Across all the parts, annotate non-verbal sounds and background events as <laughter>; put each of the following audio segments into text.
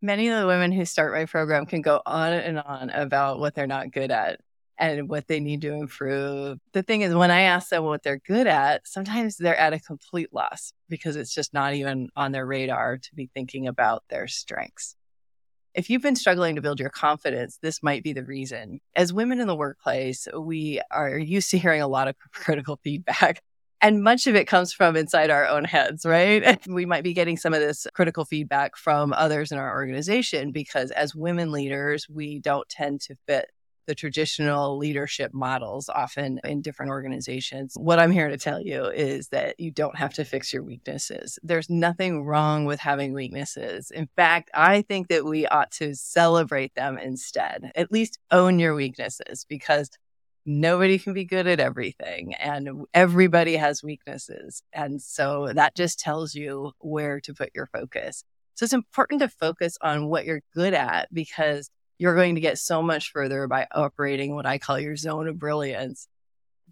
Many of the women who start my program can go on and on about what they're not good at and what they need to improve. The thing is, when I ask them what they're good at, sometimes they're at a complete loss because it's just not even on their radar to be thinking about their strengths. If you've been struggling to build your confidence, this might be the reason. As women in the workplace, we are used to hearing a lot of <laughs> critical feedback. And much of it comes from inside our own heads, right? We might be getting some of this critical feedback from others in our organization because as women leaders, we don't tend to fit the traditional leadership models often in different organizations. What I'm here to tell you is that you don't have to fix your weaknesses. There's nothing wrong with having weaknesses. In fact, I think that we ought to celebrate them instead. At least own your weaknesses because nobody can be good at everything and everybody has weaknesses. And so that just tells you where to put your focus. So it's important to focus on what you're good at because you're going to get so much further by operating what I call your zone of brilliance.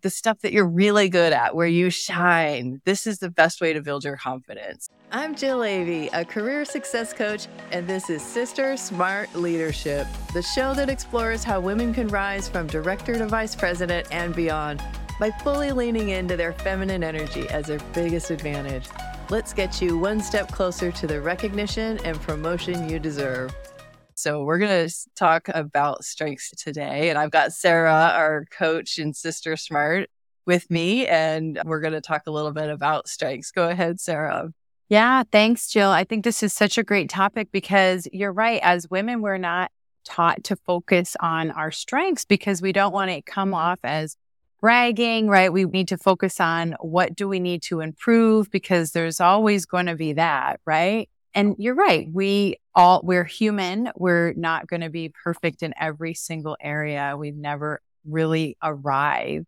The stuff that you're really good at, where you shine. This is the best way to build your confidence. I'm Jill Avey, a career success coach, and this is SisterSmart Leadership, the show that explores how women can rise from director to vice president and beyond by fully leaning into their feminine energy as their biggest advantage. Let's get you one step closer to the recognition and promotion you deserve. So we're going to talk about strengths today. And I've got Sara, our coach and SisterSmart, with me, and we're going to talk a little bit about strengths. Go ahead, Sara. Yeah, thanks, Jill. I think this is such a great topic because you're right. As women, we're not taught to focus on our strengths because we don't want to come off as bragging, right? We need to focus on what do we need to improve because there's always going to be that, right? And you're right. We all, we're human. We're not going to be perfect in every single area. We've never really arrived.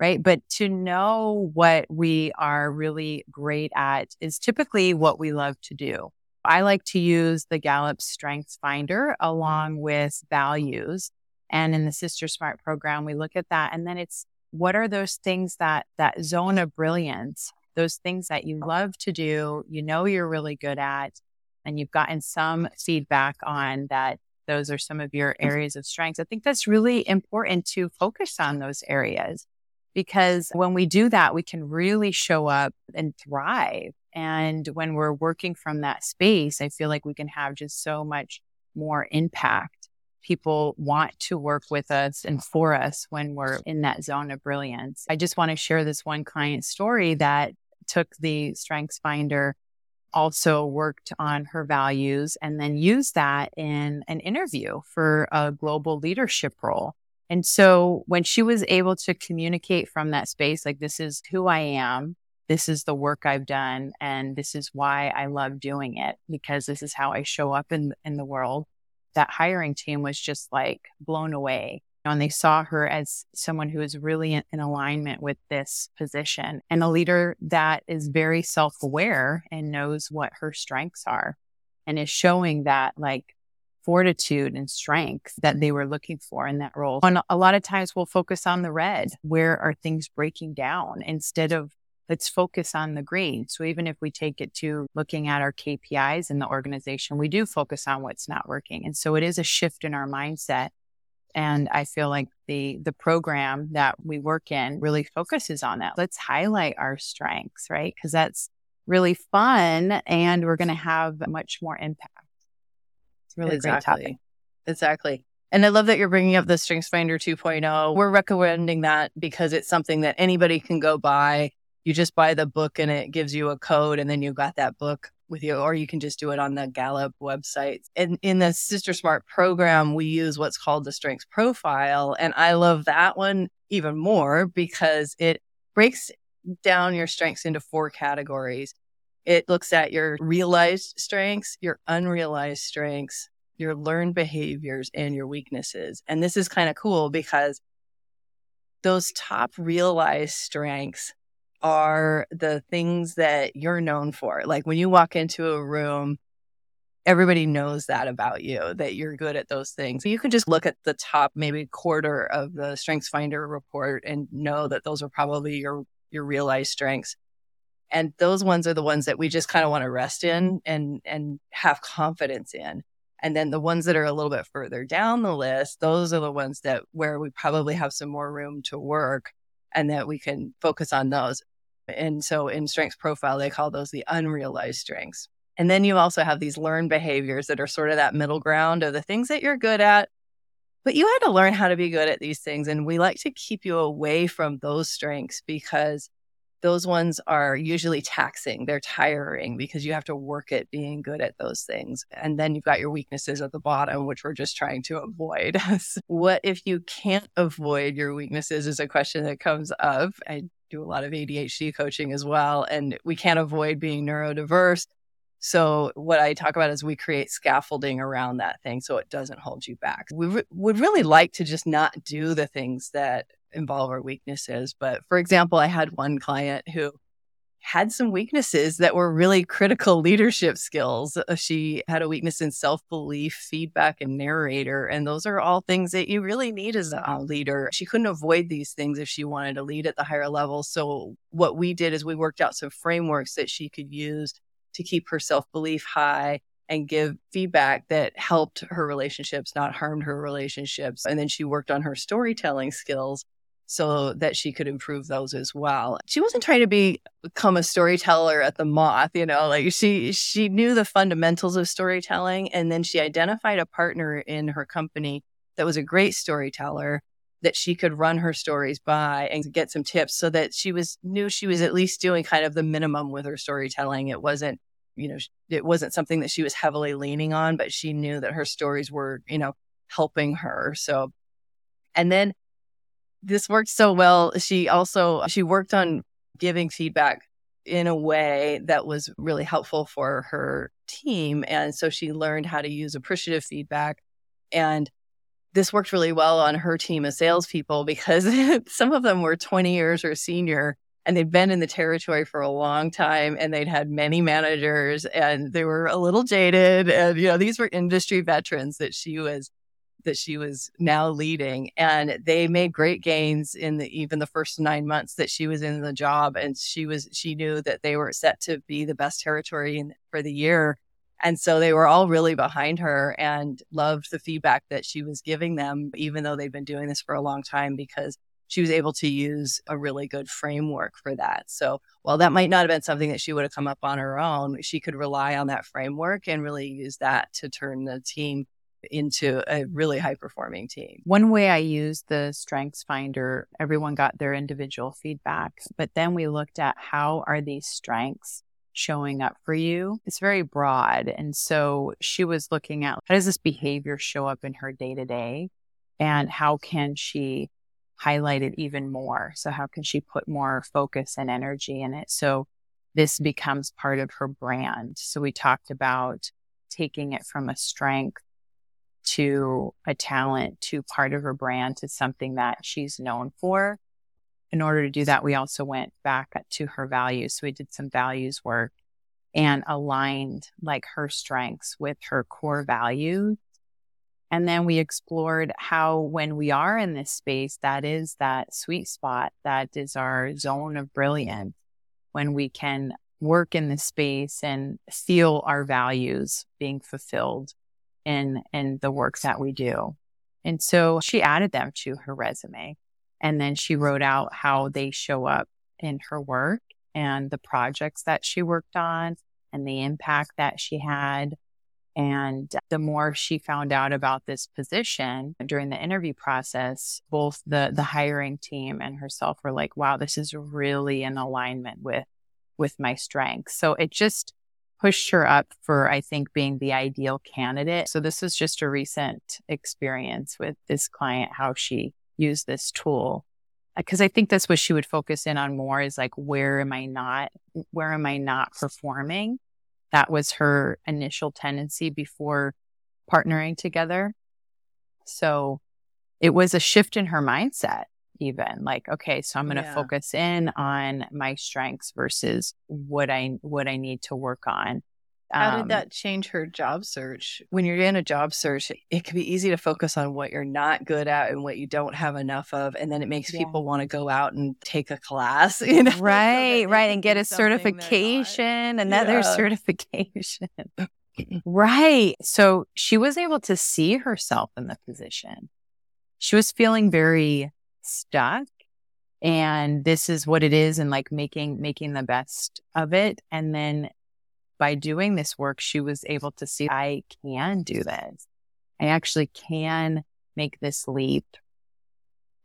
Right. But to know what we are really great at is typically what we love to do. I like to use the Gallup Strengths Finder along with values. And in the SisterSmart program, we look at that. And then it's what are those things that, that zone of brilliance, those things that you love to do, you know, you're really good at, and you've gotten some feedback on that those are some of your areas of strengths, I think that's really important to focus on those areas because when we do that, we can really show up and thrive. And when we're working from that space, I feel like we can have just so much more impact. People want to work with us and for us when we're in that zone of brilliance. I just want to share this one client story that took the Strengths Finder also worked on her values and then used that in an interview for a global leadership role. And so when she was able to communicate from that space, like, this is who I am, this is the work I've done, and this is why I love doing it because this is how I show up in, in the world, that hiring team was just like blown away and they saw her as someone who is really in, alignment with this position and a leader that is very self aware and knows what her strengths are and is showing that like fortitude and strength that they were looking for in that role. And a lot of times we'll focus on the red. Where are things breaking down instead of let's focus on the green. So even if we take it to looking at our KPIs in the organization, we do focus on what's not working. And so it is a shift in our mindset and I feel like the the program that we work in really focuses on that. Let's highlight our strengths, right? Because that's really fun and we're going to have much more impact. It's really exactly. great topic. Exactly. And I love that you're bringing up the Strengths Finder 2.0. We're recommending that because it's something that anybody can go buy. You just buy the book and it gives you a code and then you got that book with you, or you can just do it on the Gallup website. And in the SisterSmart program, we use what's called the strengths profile. And I love that one even more because it breaks down your strengths into four categories. It looks at your realized strengths, your unrealized strengths, your learned behaviors, and your weaknesses. And this is kind of cool because those top realized strengths are the things that you're known for. Like when you walk into a room, everybody knows that about you, that you're good at those things. You can just look at the top maybe quarter of the Strengths Finder report and know that those are probably your your realized strengths. And those ones are the ones that we just kind of want to rest in and and have confidence in. And then the ones that are a little bit further down the list, those are the ones that where we probably have some more room to work and that we can focus on those. And so in strengths profile, they call those the unrealized strengths. And then you also have these learned behaviors that are sort of that middle ground of the things that you're good at, but you had to learn how to be good at these things. And we like to keep you away from those strengths because those ones are usually taxing. They're tiring because you have to work at being good at those things. And then you've got your weaknesses at the bottom, which we're just trying to avoid. <laughs> what if you can't avoid your weaknesses is a question that comes up. I do a lot of ADHD coaching as well, and we can't avoid being neurodiverse. So, what I talk about is we create scaffolding around that thing so it doesn't hold you back. We re- would really like to just not do the things that involve our weaknesses. But for example, I had one client who had some weaknesses that were really critical leadership skills. Uh, she had a weakness in self belief, feedback, and narrator. And those are all things that you really need as a leader. She couldn't avoid these things if she wanted to lead at the higher level. So, what we did is we worked out some frameworks that she could use to keep her self belief high and give feedback that helped her relationships, not harmed her relationships. And then she worked on her storytelling skills so that she could improve those as well. She wasn't trying to be become a storyteller at the moth, you know, like she she knew the fundamentals of storytelling and then she identified a partner in her company that was a great storyteller that she could run her stories by and get some tips so that she was knew she was at least doing kind of the minimum with her storytelling. It wasn't, you know, it wasn't something that she was heavily leaning on, but she knew that her stories were, you know, helping her. So and then this worked so well. She also she worked on giving feedback in a way that was really helpful for her team. And so she learned how to use appreciative feedback. And this worked really well on her team of salespeople because <laughs> some of them were 20 years or senior and they'd been in the territory for a long time and they'd had many managers and they were a little jaded. And you know these were industry veterans that she was that she was now leading and they made great gains in the even the first 9 months that she was in the job and she was she knew that they were set to be the best territory in, for the year and so they were all really behind her and loved the feedback that she was giving them even though they'd been doing this for a long time because she was able to use a really good framework for that. So while that might not have been something that she would have come up on her own, she could rely on that framework and really use that to turn the team into a really high performing team. One way I used the strengths finder, everyone got their individual feedback, but then we looked at how are these strengths showing up for you? It's very broad. And so she was looking at how does this behavior show up in her day to day? And how can she highlight it even more? So how can she put more focus and energy in it? So this becomes part of her brand. So we talked about taking it from a strength to a talent to part of her brand to something that she's known for. In order to do that, we also went back to her values. So we did some values work and aligned like her strengths with her core values. And then we explored how, when we are in this space, that is that sweet spot, that is our zone of brilliance, when we can work in this space and feel our values being fulfilled in in the work that we do. And so she added them to her resume. And then she wrote out how they show up in her work and the projects that she worked on and the impact that she had. And the more she found out about this position during the interview process, both the, the hiring team and herself were like, wow, this is really in alignment with, with my strengths. So it just pushed her up for, I think, being the ideal candidate. So this was just a recent experience with this client, how she used this tool. Uh, because I think that's what she would focus in on more is like, where am I not, where am I not performing? That was her initial tendency before partnering together. So it was a shift in her mindset even like okay so i'm going to yeah. focus in on my strengths versus what i what i need to work on how did um, that change her job search? When you're in a job search, it can be easy to focus on what you're not good at and what you don't have enough of. And then it makes yeah. people want to go out and take a class, <laughs> you know? Right, so right. And get a certification, another yeah. certification. <clears throat> Right. So she was able to see herself in the position. She was feeling very stuck and this is what it is and like making making the best of it and then by doing this work she was able to see I can do this. I actually can make this leap.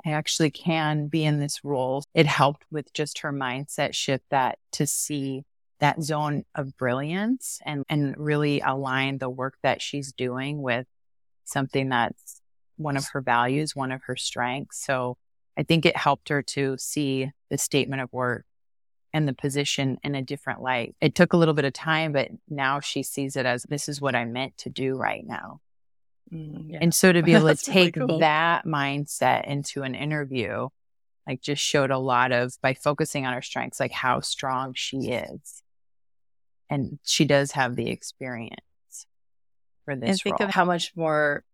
I actually can be in this role. It helped with just her mindset shift that to see that zone of brilliance and, and really align the work that she's doing with something that's one of her values, one of her strengths. So I think it helped her to see the statement of work and the position in a different light. It took a little bit of time, but now she sees it as this is what I meant to do right now. Mm, yeah. And so to <laughs> be able to take really cool. that mindset into an interview, like just showed a lot of by focusing on her strengths, like how strong she is. And she does have the experience for this. And think role. of how much more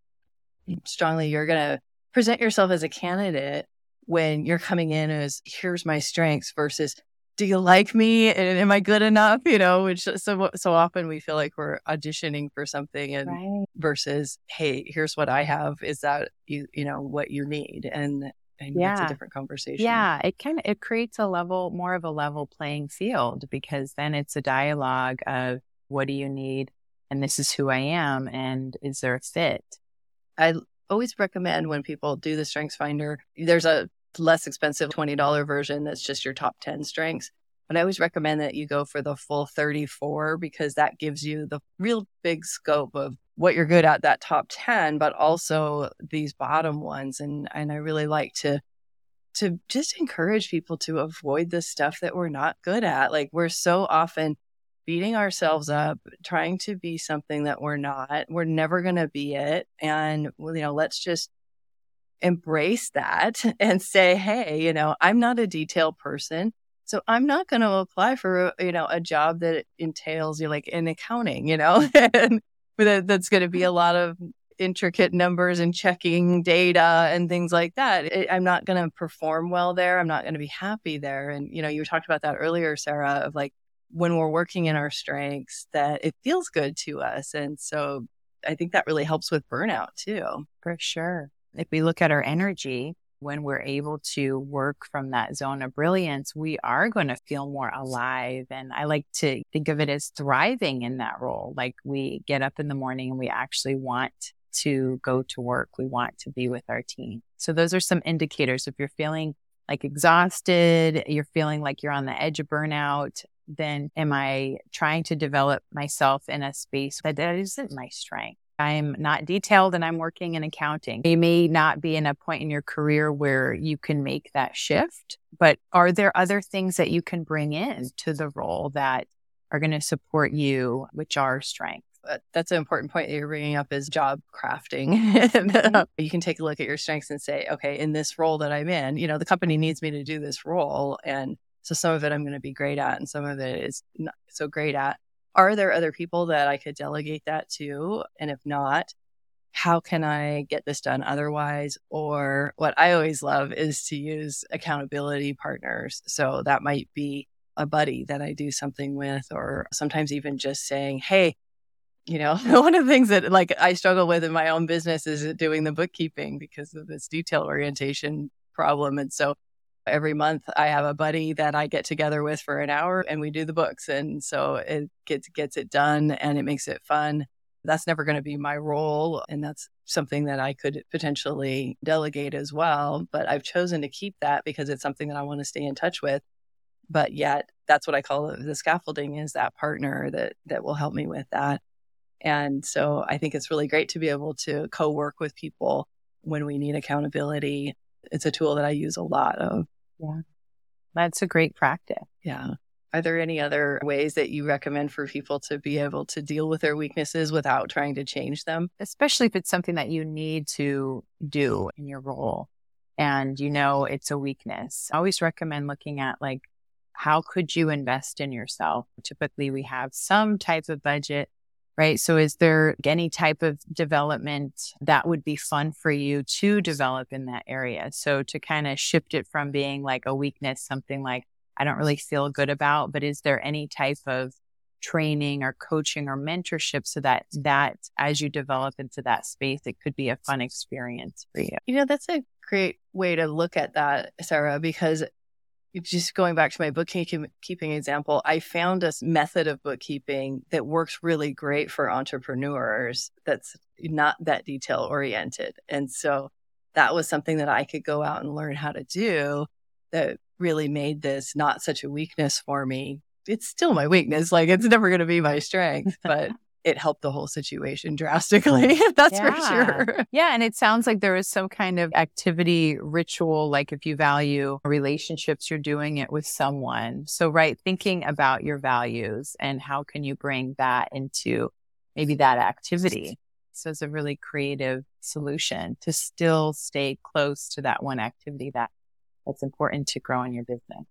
strongly you're going to present yourself as a candidate when you're coming in as here's my strengths versus do you like me and am I good enough? You know, which uh, so so often we feel like we're auditioning for something and right. versus hey, here's what I have. Is that you you know what you need and and yeah. it's a different conversation. Yeah, it kind of it creates a level more of a level playing field because then it's a dialogue of what do you need and this is who I am and is there a fit. I always recommend when people do the strengths finder, there's a less expensive $20 version that's just your top 10 strengths. But I always recommend that you go for the full 34 because that gives you the real big scope of what you're good at that top 10, but also these bottom ones. And and I really like to to just encourage people to avoid the stuff that we're not good at. Like we're so often beating ourselves up, trying to be something that we're not. We're never going to be it. And, you know, let's just embrace that <laughs> and say, hey, you know, I'm not a detail person. So I'm not going to apply for, you know, a job that entails you like in accounting, you know, <laughs> and that's going to be a mm-hmm. lot of intricate numbers and checking data and things like that. It, I'm not going to perform well there. I'm not going to be happy there. And, you know, you talked about that earlier, Sara, of like when we're working in our strengths, that it feels good to us. And so I think that really helps with burnout too. For sure. If we look at our energy, when we're able to work from that zone of brilliance, we are going to feel more alive. And I like to think of it as thriving in that role. Like we get up in the morning and we actually want to go to work. We want to be with our team. So those are some indicators. If you're feeling like exhausted, you're feeling like you're on the edge of burnout, then am I trying to develop myself in a space that, that isn't my strength? I'm not detailed and I'm working in accounting. You may not be in a point in your career where you can make that shift, but are there other things that you can bring in to the role that are going to support you, which are strengths? That's an important point that you're bringing up is job crafting. Mm-hmm. <laughs> you can take a look at your strengths and say, okay, in this role that I'm in, you know, the company needs me to do this role. And so some of it I'm going to be great at and some of it is not so great at are there other people that I could delegate that to? And if not, how can I get this done otherwise? Or what I always love is to use accountability partners. So that might be a buddy that I do something with, or sometimes even just saying, Hey, you know, <laughs> one of the things that like I struggle with in my own business is doing the bookkeeping because of this detail orientation problem. And so every month I have a buddy that I get together with for an hour and we do the books. And so it gets gets it done and it makes it fun. That's never going to be my role. And that's something that I could potentially delegate as well. But I've chosen to keep that because it's something that I want to stay in touch with. But yet that's what I call the scaffolding is that partner that that will help me with that. And so I think it's really great to be able to co-work with people when we need accountability it's a tool that I use a lot of. Yeah. That's a great practice. Yeah. Are there any other ways that you recommend for people to be able to deal with their weaknesses without trying to change them? Especially if it's something that you need to do in your role and you know it's a weakness. I always recommend looking at like, how could you invest in yourself? Typically, we have some type of budget right? So is there any type of development that would be fun for you to develop in that area? So to kind of shift it from being like a weakness, something like I don't really feel good about, but is there any type of training or coaching or mentorship so that that as you develop into that space it could be a fun experience for you you know that's a great way to look at that sara because just going back to my bookkeeping example i found a method of bookkeeping that works really great for entrepreneurs that's not that detail oriented and so that was something that i could go out and learn how to do that really made this not such a weakness for me it's still my weakness. Like it's never going to be my strength, but <laughs> it helped the whole situation <laughs> drastically. <laughs> That's yeah. for sure. <laughs> Yeah. And it sounds like there is some kind of activity ritual. Like if you value relationships, you're doing it with someone. So, right, thinking about your values and how can you bring that into maybe that activity. So it's a really creative solution to still stay close to that one activity that that's important to grow in your business.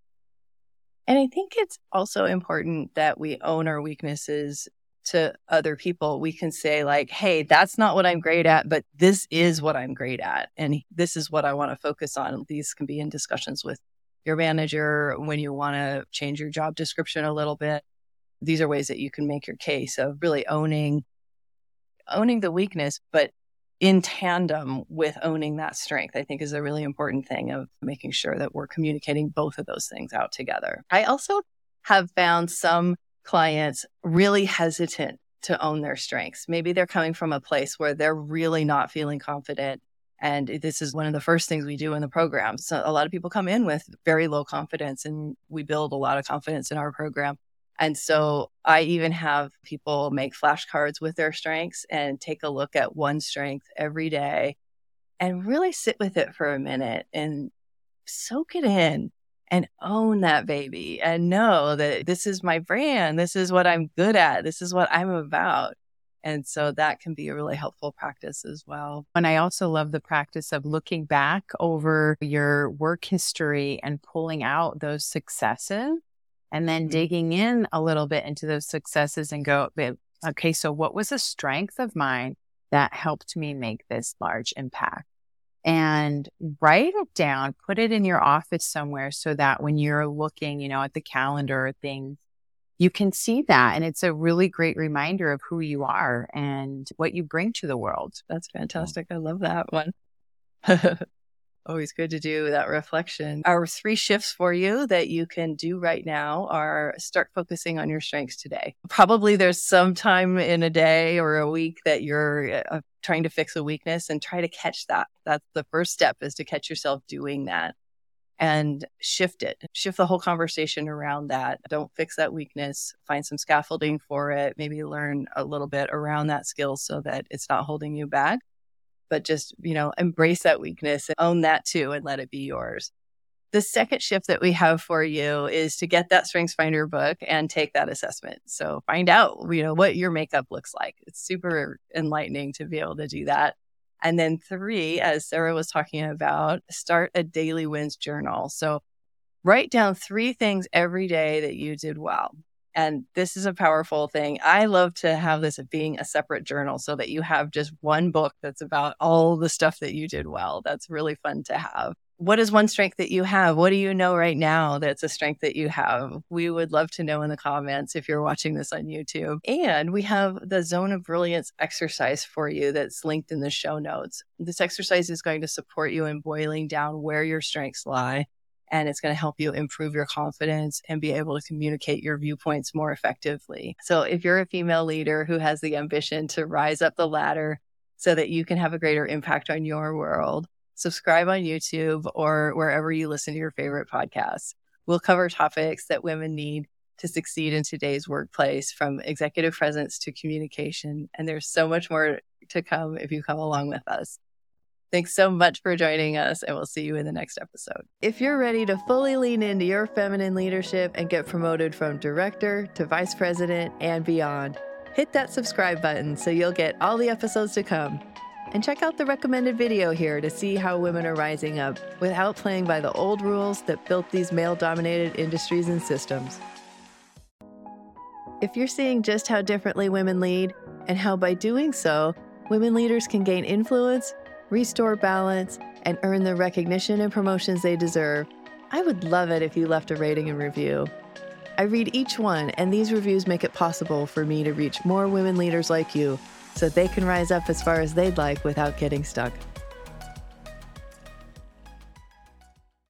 And I think it's also important that we own our weaknesses to other people. We can say, like, hey, that's not what I'm great at, but this is what I'm great at. And this is what I want to focus on. These can be in discussions with your manager when you want to change your job description a little bit. These are ways that you can make your case of really owning owning the weakness, but in tandem with owning that strength, I think is a really important thing of making sure that we're communicating both of those things out together. I also have found some clients really hesitant to own their strengths. Maybe they're coming from a place where they're really not feeling confident. And this is one of the first things we do in the program. So a lot of people come in with very low confidence and we build a lot of confidence in our program. And so I even have people make flashcards with their strengths and take a look at one strength every day and really sit with it for a minute and soak it in and own that baby and know that this is my brand. This is what I'm good at. This is what I'm about. And so that can be a really helpful practice as well. And I also love the practice of looking back over your work history and pulling out those successes and then mm-hmm. digging in a little bit into those successes and go, okay, so what was a strength of mine that helped me make this large impact? And write it down, put it in your office somewhere so that when you're looking, you know, at the calendar or things, you can see that. And it's a really great reminder of who you are and what you bring to the world. That's fantastic. I love that one. <laughs> Always good to do that reflection. Our three shifts for you that you can do right now are start focusing on your strengths today. Probably there's some time in a day or a week that you're uh, trying to fix a weakness and try to catch that. That's the first step is to catch yourself doing that and shift it. Shift the whole conversation around that. Don't fix that weakness. Find some scaffolding for it. Maybe learn a little bit around that skill so that it's not holding you back but just, you know, embrace that weakness and own that too and let it be yours. The second shift that we have for you is to get that Strengths Finder book and take that assessment. So find out, you know, what your makeup looks like. It's super enlightening to be able to do that. And then three, as Sara was talking about, start a daily wins journal. So write down three things every day that you did well. And this is a powerful thing. I love to have this being a separate journal so that you have just one book that's about all the stuff that you did well. That's really fun to have. What is one strength that you have? What do you know right now that's a strength that you have? We would love to know in the comments if you're watching this on YouTube. And we have the Zone of Brilliance exercise for you that's linked in the show notes. This exercise is going to support you in boiling down where your strengths lie and it's going to help you improve your confidence and be able to communicate your viewpoints more effectively. So if you're a female leader who has the ambition to rise up the ladder so that you can have a greater impact on your world, subscribe on YouTube or wherever you listen to your favorite podcasts. We'll cover topics that women need to succeed in today's workplace from executive presence to communication. And there's so much more to come if you come along with us. Thanks so much for joining us, and we'll see you in the next episode. If you're ready to fully lean into your feminine leadership and get promoted from director to vice president and beyond, hit that subscribe button so you'll get all the episodes to come. And check out the recommended video here to see how women are rising up without playing by the old rules that built these male dominated industries and systems. If you're seeing just how differently women lead, and how by doing so, women leaders can gain influence restore balance, and earn the recognition and promotions they deserve, I would love it if you left a rating and review. I read each one, and these reviews make it possible for me to reach more women leaders like you so they can rise up as far as they'd like without getting stuck.